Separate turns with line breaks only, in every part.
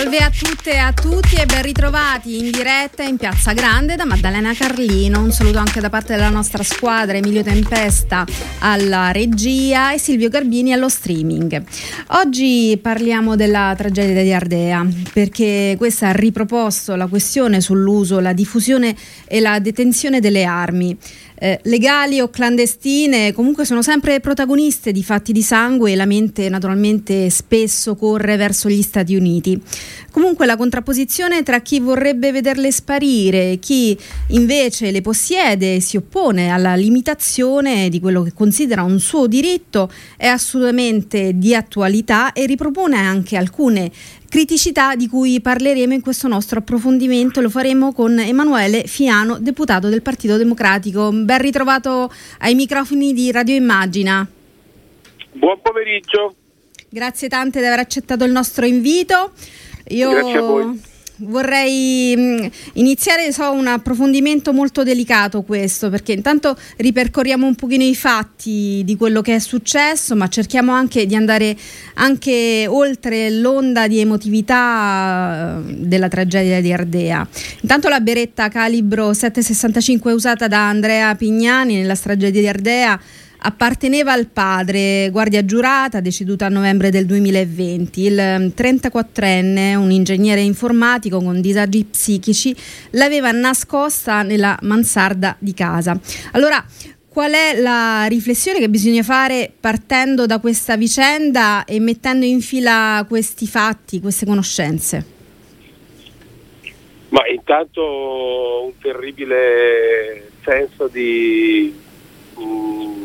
Salve a tutte e a tutti e ben ritrovati in diretta in Piazza Grande da Maddalena Carlino. Un saluto anche da parte della nostra squadra Emilio Tempesta alla regia e Silvio Garbini allo streaming. Oggi parliamo della tragedia di Ardea perché questa ha riproposto la questione sull'uso, la diffusione e la detenzione delle armi eh, legali o clandestine, comunque sono sempre protagoniste di fatti di sangue e la mente naturalmente spesso corre verso gli Stati Uniti. Comunque la contrapposizione tra chi vorrebbe vederle sparire e chi invece le possiede e si oppone alla limitazione di quello che considera un suo diritto è assolutamente di attualità e ripropone anche alcune criticità di cui parleremo in questo nostro approfondimento. Lo faremo con Emanuele Fiano, deputato del Partito Democratico. Ben ritrovato ai microfoni di Radio Immagina.
Buon pomeriggio.
Grazie tante di aver accettato il nostro invito.
Io Grazie a voi
vorrei mm, iniziare, so, un approfondimento molto delicato questo, perché intanto ripercorriamo un pochino i fatti di quello che è successo, ma cerchiamo anche di andare anche oltre l'onda di emotività eh, della tragedia di Ardea. Intanto la beretta calibro 765 usata da Andrea Pignani nella tragedia di Ardea apparteneva al padre, guardia giurata, deceduta a novembre del 2020. Il 34enne, mm, un ingegnere informatico con disagi psichici, l'aveva nascosta nella mansarda di casa. Allora, qual è la riflessione che bisogna fare partendo da questa vicenda e mettendo in fila questi fatti, queste conoscenze?
Ma intanto un terribile senso di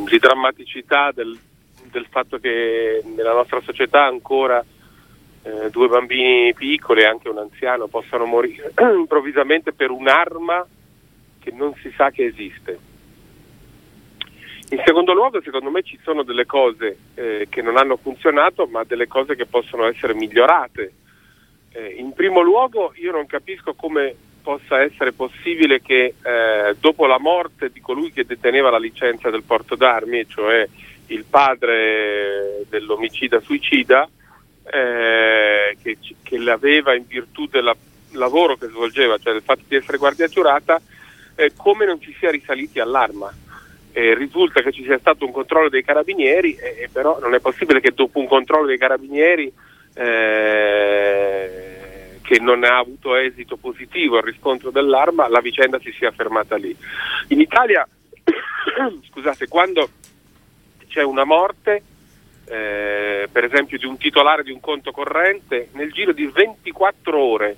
di drammaticità del, del, fatto che nella nostra società ancora eh, due bambini piccoli e anche un anziano possano morire improvvisamente per un'arma che non si sa che esiste. In secondo luogo, secondo me ci sono delle cose eh, che non hanno funzionato, ma delle cose che possono essere migliorate. Eh, in primo luogo, io non capisco come possa essere possibile che eh, dopo la morte di colui che deteneva la licenza del porto d'armi, cioè il padre dell'omicida suicida, eh, che, che l'aveva in virtù del lavoro che svolgeva, cioè del fatto di essere guardia giurata, eh, come non ci sia risaliti all'arma. risulta che ci sia stato un controllo dei carabinieri, però non è possibile che dopo un controllo dei carabinieri eh, che non ha avuto esito positivo al riscontro dell'arma, la vicenda si sia fermata lì. In Italia, scusate, quando c'è una morte, eh, per esempio di un titolare di un conto corrente, nel giro di 24 ore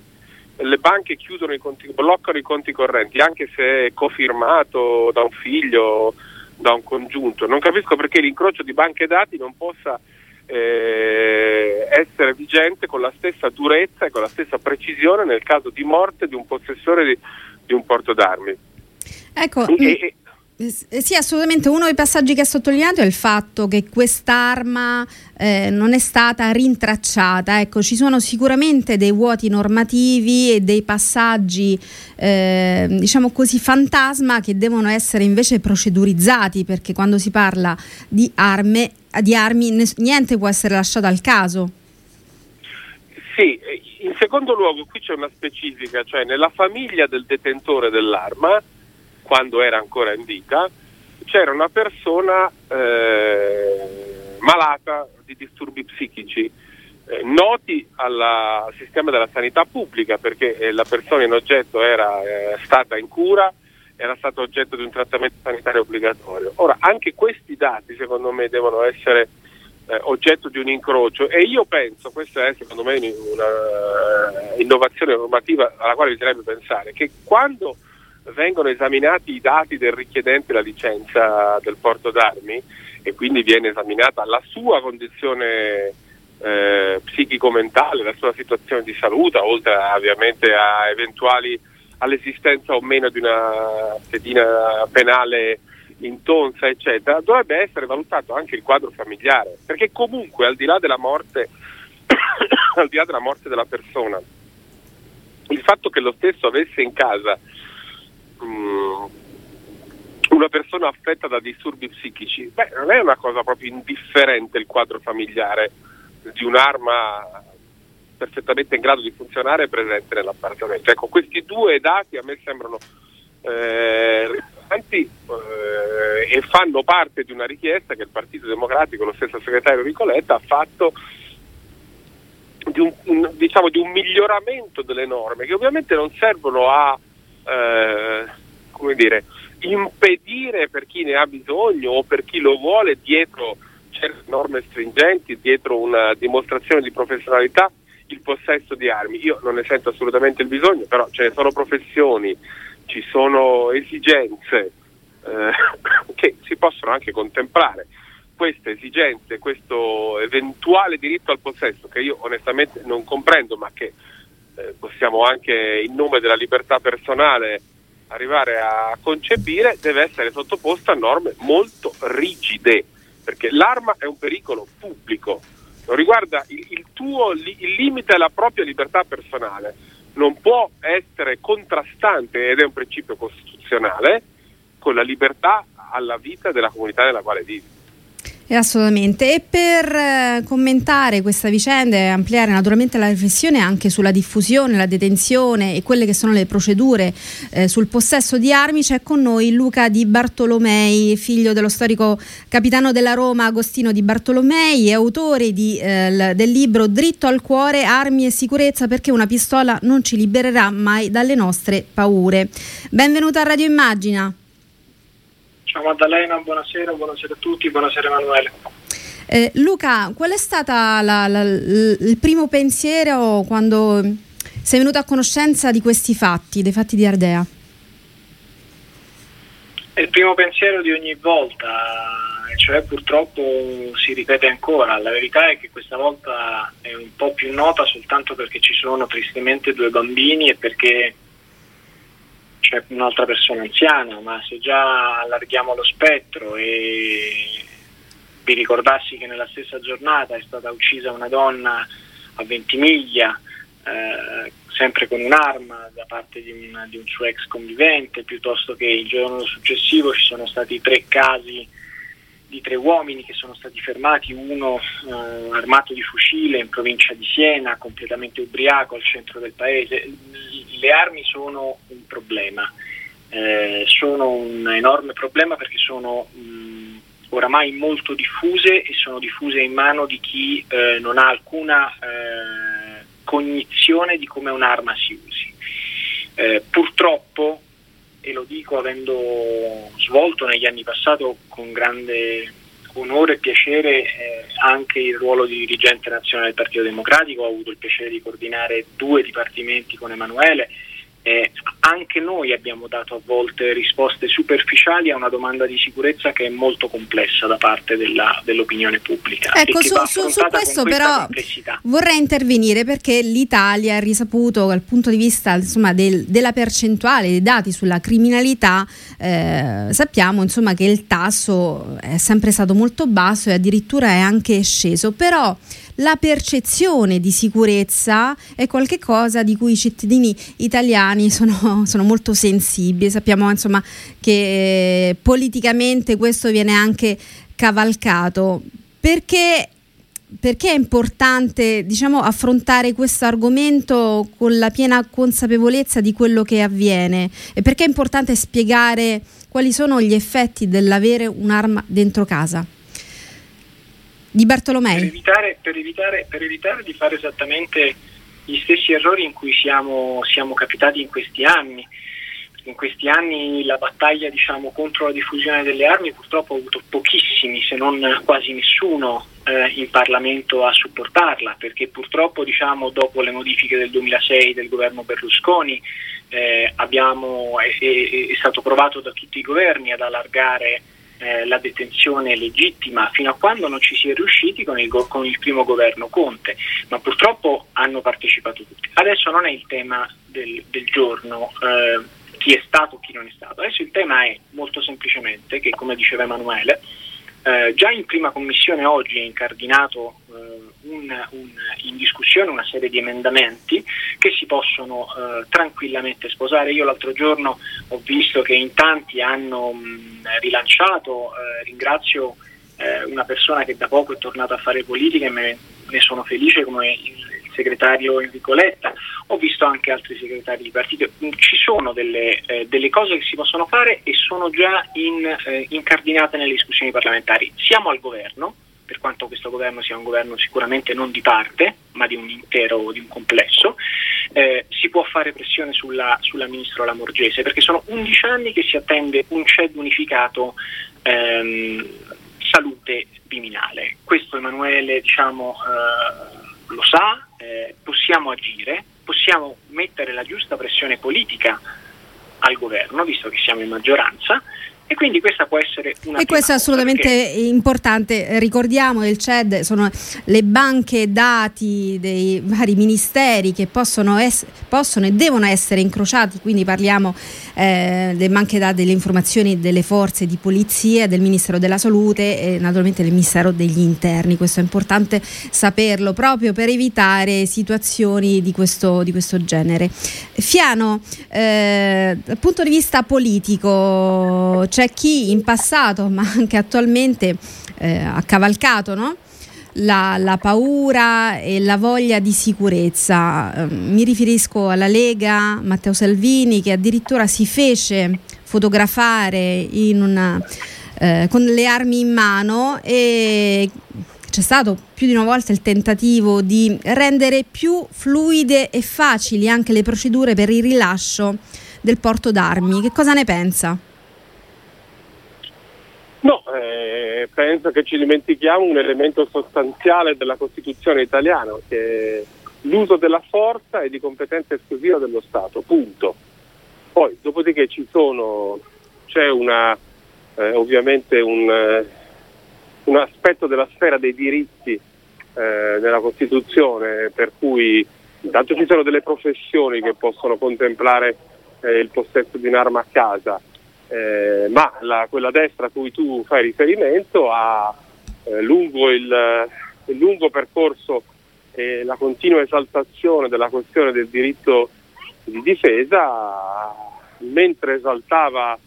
le banche chiudono i conti, bloccano i conti correnti, anche se è cofirmato da un figlio, da un congiunto. Non capisco perché l'incrocio di banche dati non possa eh, essere vigente con la stessa durezza e con la stessa precisione nel caso di morte di un possessore di, di un porto d'armi.
Ecco, e, eh, sì, assolutamente. Uno dei passaggi che ha sottolineato è il fatto che quest'arma eh, non è stata rintracciata. Ecco, ci sono sicuramente dei vuoti normativi e dei passaggi, eh, diciamo così, fantasma che devono essere invece procedurizzati perché quando si parla di, arme, di armi niente può essere lasciato al caso.
Sì, in secondo luogo qui c'è una specifica, cioè nella famiglia del detentore dell'arma quando era ancora in vita, c'era una persona eh, malata di disturbi psichici, eh, noti alla, al sistema della sanità pubblica perché eh, la persona in oggetto era eh, stata in cura, era stato oggetto di un trattamento sanitario obbligatorio. Ora, anche questi dati secondo me devono essere eh, oggetto di un incrocio e io penso, questa è secondo me una uh, innovazione normativa alla quale bisognerebbe pensare, che quando vengono esaminati i dati del richiedente la licenza del porto d'armi e quindi viene esaminata la sua condizione eh, psichico-mentale, la sua situazione di salute, oltre ovviamente a eventuali all'esistenza o meno di una pedina penale intonsa, eccetera, dovrebbe essere valutato anche il quadro familiare, perché comunque al di là della morte, al di là della morte della persona, il fatto che lo stesso avesse in casa una persona affetta da disturbi psichici, beh, non è una cosa proprio indifferente il quadro familiare di un'arma perfettamente in grado di funzionare presente nell'appartamento. Ecco, questi due dati a me sembrano eh, rilevanti eh, e fanno parte di una richiesta che il Partito Democratico, lo stesso segretario Ricoletta, ha fatto di un, un, diciamo, di un miglioramento delle norme che ovviamente non servono a eh, come dire, impedire per chi ne ha bisogno o per chi lo vuole dietro certe norme stringenti, dietro una dimostrazione di professionalità il possesso di armi. Io non ne sento assolutamente il bisogno, però ce ne sono professioni, ci sono esigenze eh, che si possono anche contemplare. Queste esigenze, questo eventuale diritto al possesso, che io onestamente non comprendo, ma che eh, possiamo anche in nome della libertà personale arrivare a concepire, deve essere sottoposto a norme molto rigide, perché l'arma è un pericolo pubblico riguarda il, il tuo il limite alla propria libertà personale, non può essere contrastante ed è un principio costituzionale con la libertà alla vita della comunità nella quale vivi.
Eh, assolutamente. E per eh, commentare questa vicenda e ampliare naturalmente la riflessione anche sulla diffusione, la detenzione e quelle che sono le procedure eh, sul possesso di armi, c'è con noi Luca Di Bartolomei, figlio dello storico capitano della Roma Agostino Di Bartolomei e autore di, eh, del libro Dritto al cuore, armi e sicurezza perché una pistola non ci libererà mai dalle nostre paure. Benvenuto a Radio Immagina.
Ciao Maddalena, buonasera, buonasera a tutti, buonasera Emanuele.
Eh, Luca, qual è stato il primo pensiero quando sei venuto a conoscenza di questi fatti, dei fatti di Ardea?
È il primo pensiero di ogni volta, cioè purtroppo si ripete ancora. La verità è che questa volta è un po' più nota soltanto perché ci sono tristemente due bambini e perché c'è un'altra persona anziana, ma se già allarghiamo lo spettro e vi ricordassi che nella stessa giornata è stata uccisa una donna a Ventimiglia, eh, sempre con un'arma da parte di un, di un, suo ex convivente, piuttosto che il giorno successivo ci sono stati tre casi di tre uomini che sono stati fermati, uno eh, armato di fucile in provincia di Siena, completamente ubriaco al centro del paese. Le armi sono un problema, eh, sono un enorme problema perché sono mh, oramai molto diffuse e sono diffuse in mano di chi eh, non ha alcuna eh, cognizione di come un'arma si usi. Eh, purtroppo e lo dico avendo svolto negli anni passati con grande onore e piacere eh, anche il ruolo di dirigente nazionale del Partito Democratico, ho avuto il piacere di coordinare due dipartimenti con Emanuele eh, anche noi abbiamo dato a volte risposte superficiali a una domanda di sicurezza che è molto complessa da parte della, dell'opinione pubblica.
Ecco, su, su, su, questo però vorrei intervenire perché l'Italia ha risaputo dal punto di vista insomma, del, della percentuale dei dati sulla criminalità, eh, sappiamo insomma, che il tasso è sempre stato molto basso e addirittura è anche sceso, però la percezione di sicurezza è qualcosa di cui i cittadini italiani sono, sono molto sensibili. Sappiamo insomma, che politicamente questo viene anche cavalcato. Perché perché è importante diciamo, affrontare questo argomento con la piena consapevolezza di quello che avviene e perché è importante spiegare quali sono gli effetti dell'avere un'arma dentro casa? Di Bartolomei.
Per evitare, per, evitare, per evitare, di fare esattamente gli stessi errori in cui siamo, siamo capitati in questi anni. In questi anni la battaglia diciamo, contro la diffusione delle armi purtroppo ha avuto pochissimi, se non quasi nessuno, eh, in Parlamento a supportarla, perché purtroppo diciamo, dopo le modifiche del 2006 del governo Berlusconi eh, abbiamo, è, è, è stato provato da tutti i governi ad allargare eh, la detenzione legittima fino a quando non ci si è riusciti con il, con il primo governo Conte, ma purtroppo hanno partecipato tutti. Adesso non è il tema del, del giorno. Eh, chi è stato o chi non è stato. Adesso il tema è molto semplicemente che, come diceva Emanuele, eh, già in prima commissione oggi è incardinato eh, un, un, in discussione una serie di emendamenti che si possono eh, tranquillamente sposare. Io l'altro giorno ho visto che in tanti hanno mh, rilanciato, eh, ringrazio eh, una persona che da poco è tornata a fare politica e me, ne sono felice come il segretario Enrico Letta, ho visto anche altri segretari di partito, ci sono delle, eh, delle cose che si possono fare e sono già in, eh, incardinate nelle discussioni parlamentari. Siamo al governo, per quanto questo governo sia un governo sicuramente non di parte, ma di un intero, di un complesso, eh, si può fare pressione sulla, sulla ministra Lamorgese, perché sono 11 anni che si attende un CED unificato ehm, salute viminale. Questo Emanuele diciamo, eh, lo sa, eh, possiamo agire, possiamo mettere la giusta pressione politica al governo, visto che siamo in maggioranza, e quindi questa può essere una...
E questo è assolutamente importante, ricordiamo che il CED sono le banche dati dei vari ministeri che possono, ess- possono e devono essere incrociati, quindi parliamo eh, delle banche dati delle informazioni delle forze di polizia, del Ministero della Salute e naturalmente del Ministero degli Interni, questo è importante saperlo proprio per evitare situazioni di questo, di questo genere. Fiano, eh, dal punto di vista politico, c'è chi in passato, ma anche attualmente, eh, ha cavalcato no? la, la, paura e la voglia di sicurezza. Eh, mi riferisco alla Lega, Matteo Salvini, che addirittura si fece fotografare una, eh, con le armi in mano e c'è stato più di una volta il tentativo di rendere più fluide e facili anche le procedure per il rilascio del porto d'armi. Che cosa ne pensa?
No, eh, penso che ci dimentichiamo un elemento sostanziale della Costituzione italiana, che è l'uso della forza è di competenza esclusiva dello Stato, punto. Poi, dopodiché sono, c'è una, eh, ovviamente un, eh, un, aspetto della sfera dei diritti eh, nella Costituzione, per cui intanto ci sono delle professioni che possono contemplare eh, il possesso di un'arma a casa, eh, ma la, quella destra a cui tu fai riferimento ha eh, lungo il, il, lungo percorso e la continua esaltazione della questione del diritto di difesa, mentre esaltava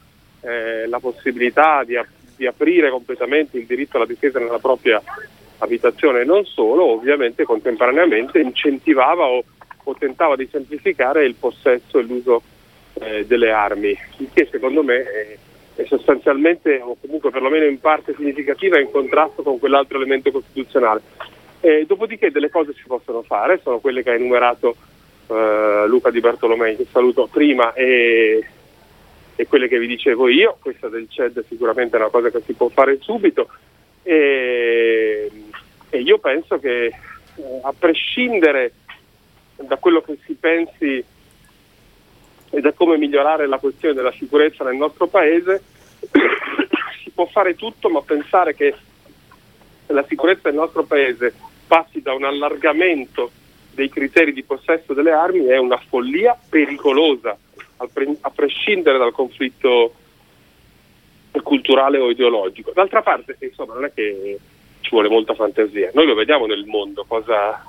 eh, la possibilità di, di, aprire completamente il diritto alla difesa nella propria abitazione e non solo, ovviamente contemporaneamente incentivava o, o tentava di semplificare il possesso e l'uso eh, delle armi, che secondo me è, è, sostanzialmente o comunque perlomeno in parte significativa in contrasto con quell'altro elemento costituzionale. Eh, dopodiché delle cose si possono fare, sono quelle che ha enumerato eh, Luca Di Bartolomei, che saluto prima, e, e, quelle che vi dicevo io, questa del CED sicuramente è una cosa che si può fare subito e, e io penso che eh, a prescindere da quello che si pensi e da come migliorare la questione della sicurezza nel nostro paese, si può fare tutto, ma pensare che la sicurezza del nostro paese passi da un allargamento dei criteri di possesso delle armi è una follia pericolosa, a prescindere dal conflitto culturale o ideologico. D'altra parte, insomma, non è che ci vuole molta fantasia, noi lo vediamo nel mondo, cosa,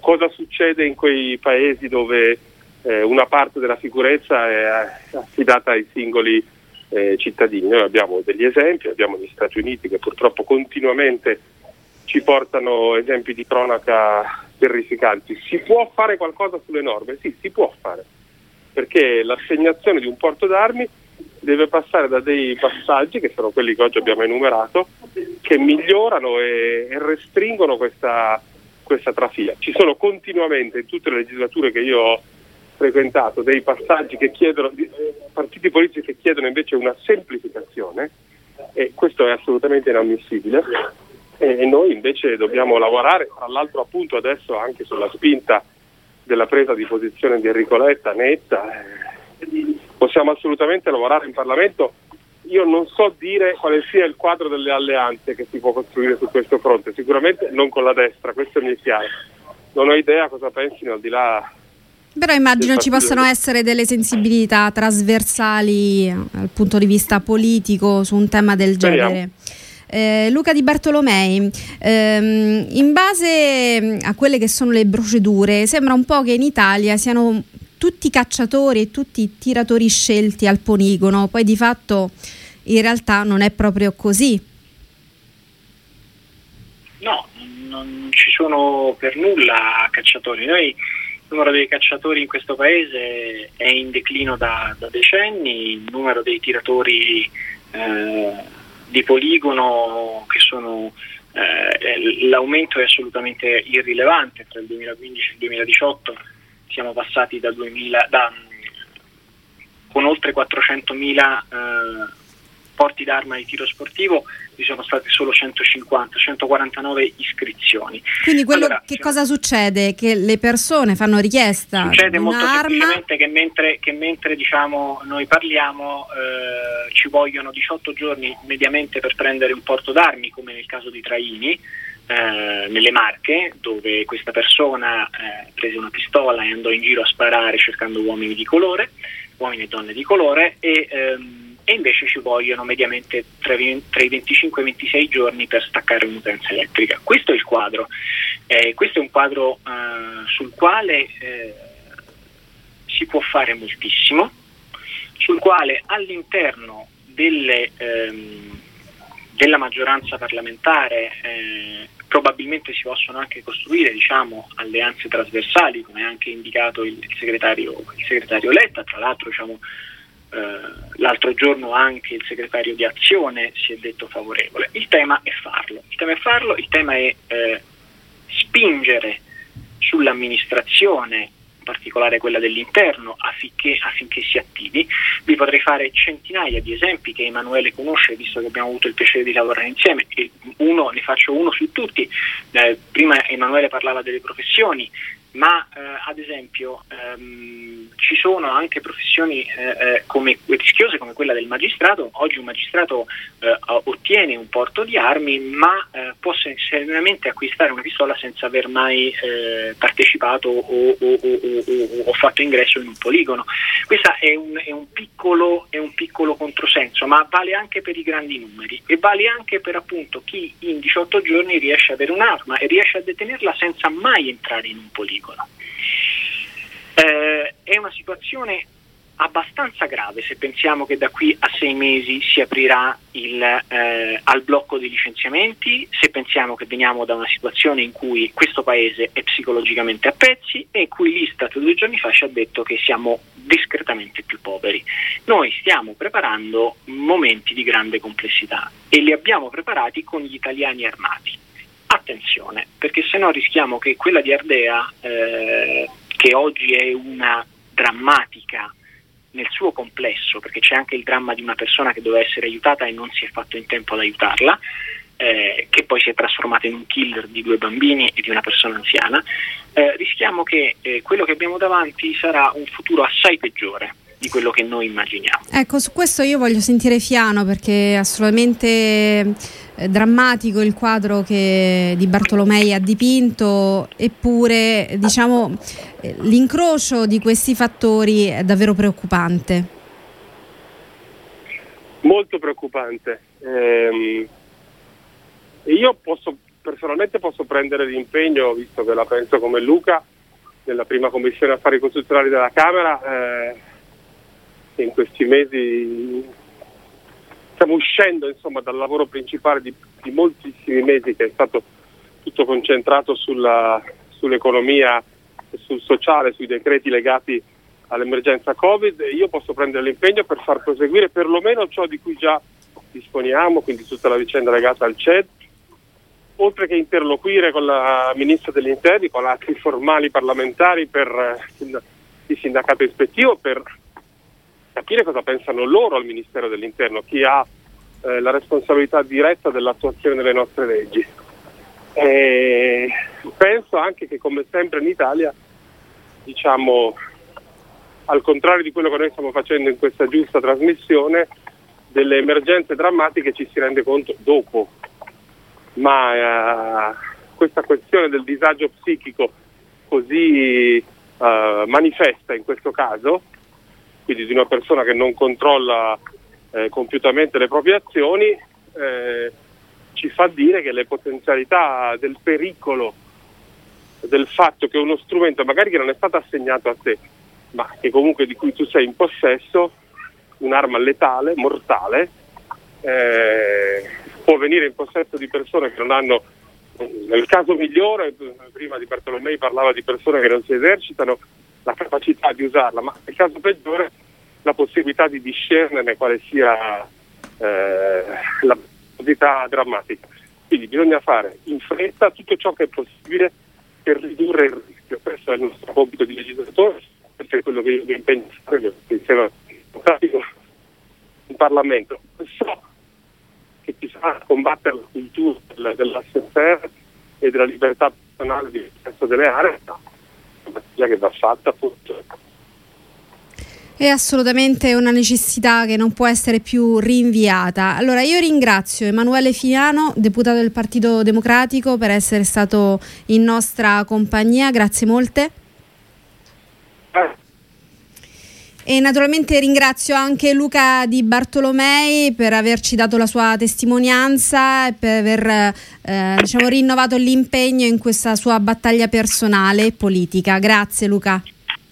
cosa succede in quei paesi dove eh, una parte della sicurezza è affidata ai singoli eh, cittadini. Noi abbiamo degli esempi, abbiamo gli Stati Uniti che purtroppo continuamente ci portano esempi di cronaca terrificanti. Si può fare qualcosa sulle norme? Sì, si può fare, perché l'assegnazione di un porto d'armi deve passare da dei passaggi, che sono quelli che oggi abbiamo enumerato, che migliorano e, e restringono questa, questa trafila. Ci sono continuamente in tutte le legislature che io ho frequentato dei passaggi che chiedono, partiti politici che chiedono invece una semplificazione e questo è assolutamente inammissibile e noi invece dobbiamo lavorare, tra l'altro appunto adesso anche sulla spinta della presa di posizione di Enrico Letta netta, possiamo assolutamente lavorare in Parlamento. Io non so dire quale sia il quadro delle alleanze che si può costruire su questo fronte, sicuramente non con la destra, questo mi è chiaro. Non ho idea cosa pensino al di là
però immagino ci possano essere delle sensibilità trasversali dal punto di vista politico su un tema del genere. Eh, Luca Di Bartolomei, ehm, in base a quelle che sono le procedure, sembra un po' che in Italia siano tutti cacciatori e tutti tiratori scelti al poligono, poi di fatto in realtà non è proprio così.
No, non ci sono per nulla cacciatori. Noi, numero dei cacciatori in questo paese è in declino da, da decenni, il numero dei tiratori eh, di poligono che sono eh, l'aumento è assolutamente irrilevante tra il 2015 e il 2018 siamo passati da 2000 da, con oltre 400.000 eh, porti d'arma di tiro sportivo vi sono state solo 150, 149 iscrizioni.
Quindi quello allora, che cosa succede? Che le persone fanno richiesta
succede molto
un'arma?
semplicemente che mentre, che mentre diciamo, noi parliamo eh, ci vogliono 18 giorni mediamente per prendere un porto d'armi, come nel caso di Traini, eh, nelle Marche, dove questa persona eh, prese una pistola e andò in giro a sparare cercando uomini di colore, uomini e donne di colore, e, ehm, e invece ci vogliono mediamente tra, i 25 e i 26 giorni per staccare un'utenza elettrica. Questo è il quadro. Eh, questo è un quadro eh, sul quale eh, si può fare moltissimo, sul quale all'interno delle ehm, della maggioranza parlamentare eh, probabilmente si possono anche costruire diciamo, alleanze trasversali, come ha anche indicato il, segretario, il segretario, Letta, tra l'altro diciamo, l'altro giorno anche il segretario di Azione si è detto favorevole. Il tema è farlo, il tema è, farlo, il tema è eh, spingere sull'amministrazione in particolare quella dell'interno, affinché, affinché, si attivi. Vi potrei fare centinaia di esempi che Emanuele conosce, visto che abbiamo avuto il piacere di lavorare insieme, uno, ne faccio uno su tutti. Eh, prima Emanuele parlava delle professioni, ma eh, ad esempio ehm, ci sono anche professioni eh, eh, come, rischiose come quella del magistrato. Oggi un magistrato eh, ottiene un porto di armi, ma eh, può serenamente acquistare una pistola senza aver mai eh, partecipato o, o, o, o, fatto ingresso in un poligono. Questo è un, è, piccolo, è un piccolo controsenso, ma vale anche per i grandi numeri e vale anche per appunto chi in 18 giorni riesce ad avere un'arma e riesce a detenerla senza mai entrare in un poligono. Eh, è una situazione abbastanza grave se pensiamo che da qui a sei mesi si aprirà il, eh, al blocco dei licenziamenti, se pensiamo che veniamo da una situazione in cui questo paese è psicologicamente a pezzi e in cui l'Istat due giorni fa ci ha detto che siamo discretamente più poveri. Noi stiamo preparando momenti di grande complessità e li abbiamo preparati con gli italiani armati. Attenzione, perché se no rischiamo che quella di Ardea, eh, che oggi è una drammatica nel suo complesso, perché c'è anche il dramma di una persona che doveva essere aiutata e non si è fatto in tempo ad aiutarla, eh, che poi si è trasformata in un killer di due bambini e di una persona anziana, eh, rischiamo che eh, quello che abbiamo davanti sarà un futuro assai peggiore di quello che noi immaginiamo.
Ecco, su questo io voglio sentire Fiano perché è assolutamente eh, drammatico il quadro che Di Bartolomei ha dipinto, eppure diciamo, eh, l'incrocio di questi fattori è davvero preoccupante.
Molto preoccupante. Eh, io posso, personalmente posso prendere l'impegno, visto che la penso come Luca, nella prima commissione affari costituzionali della Camera, eh, in questi mesi stiamo uscendo insomma, dal lavoro principale di, di, moltissimi mesi che è stato tutto concentrato sulla, sull'economia sul sociale, sui decreti legati all'emergenza Covid. Io posso prendere l'impegno per far proseguire perlomeno ciò di cui già disponiamo, quindi tutta la vicenda legata al CED, oltre che interloquire con la Ministra degli Interni, con altri formali parlamentari per il sindacato ispettivo, per capire cosa pensano loro al Ministero dell'Interno, chi ha eh, la responsabilità diretta dell'attuazione delle nostre leggi. E penso anche che come sempre in Italia, diciamo, al contrario di quello che noi stiamo facendo in questa giusta trasmissione, delle emergenze drammatiche ci si rende conto dopo, ma eh, questa questione del disagio psichico così eh, manifesta in questo caso quindi di una persona che non controlla eh, compiutamente le proprie azioni, eh, ci fa dire che le potenzialità del pericolo del fatto che uno strumento magari che non è stato assegnato a te, ma che comunque di cui tu sei in possesso, un'arma letale, mortale, eh, può venire in possesso di persone che non hanno, nel caso migliore, prima di Bartolomei parlava di persone che non si esercitano, la capacità di usarla, ma nel caso peggiore la possibilità di discernerne quale sia eh, la possibilità drammatica. Quindi bisogna fare in fretta tutto ciò che è possibile per ridurre il rischio. Questo è il nostro compito di legislatore, questo è quello che io mi impegno a fare insieme in Parlamento. So che ci sarà a combattere la cultura dell'assenza e della libertà personale di accesso delle aree, battaglia che va fatta appunto.
È assolutamente una necessità che non può essere più rinviata. Allora io ringrazio Emanuele Fiano, deputato del Partito Democratico, per essere stato in nostra compagnia. Grazie molte.
Eh.
E naturalmente ringrazio anche Luca Di Bartolomei per averci dato la sua testimonianza e per aver eh, diciamo, rinnovato l'impegno in questa sua battaglia personale e politica. Grazie Luca.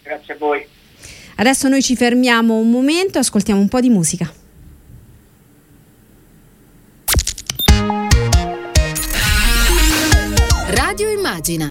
Grazie a voi.
Adesso noi ci fermiamo un momento e ascoltiamo un po' di musica.
Radio Immagina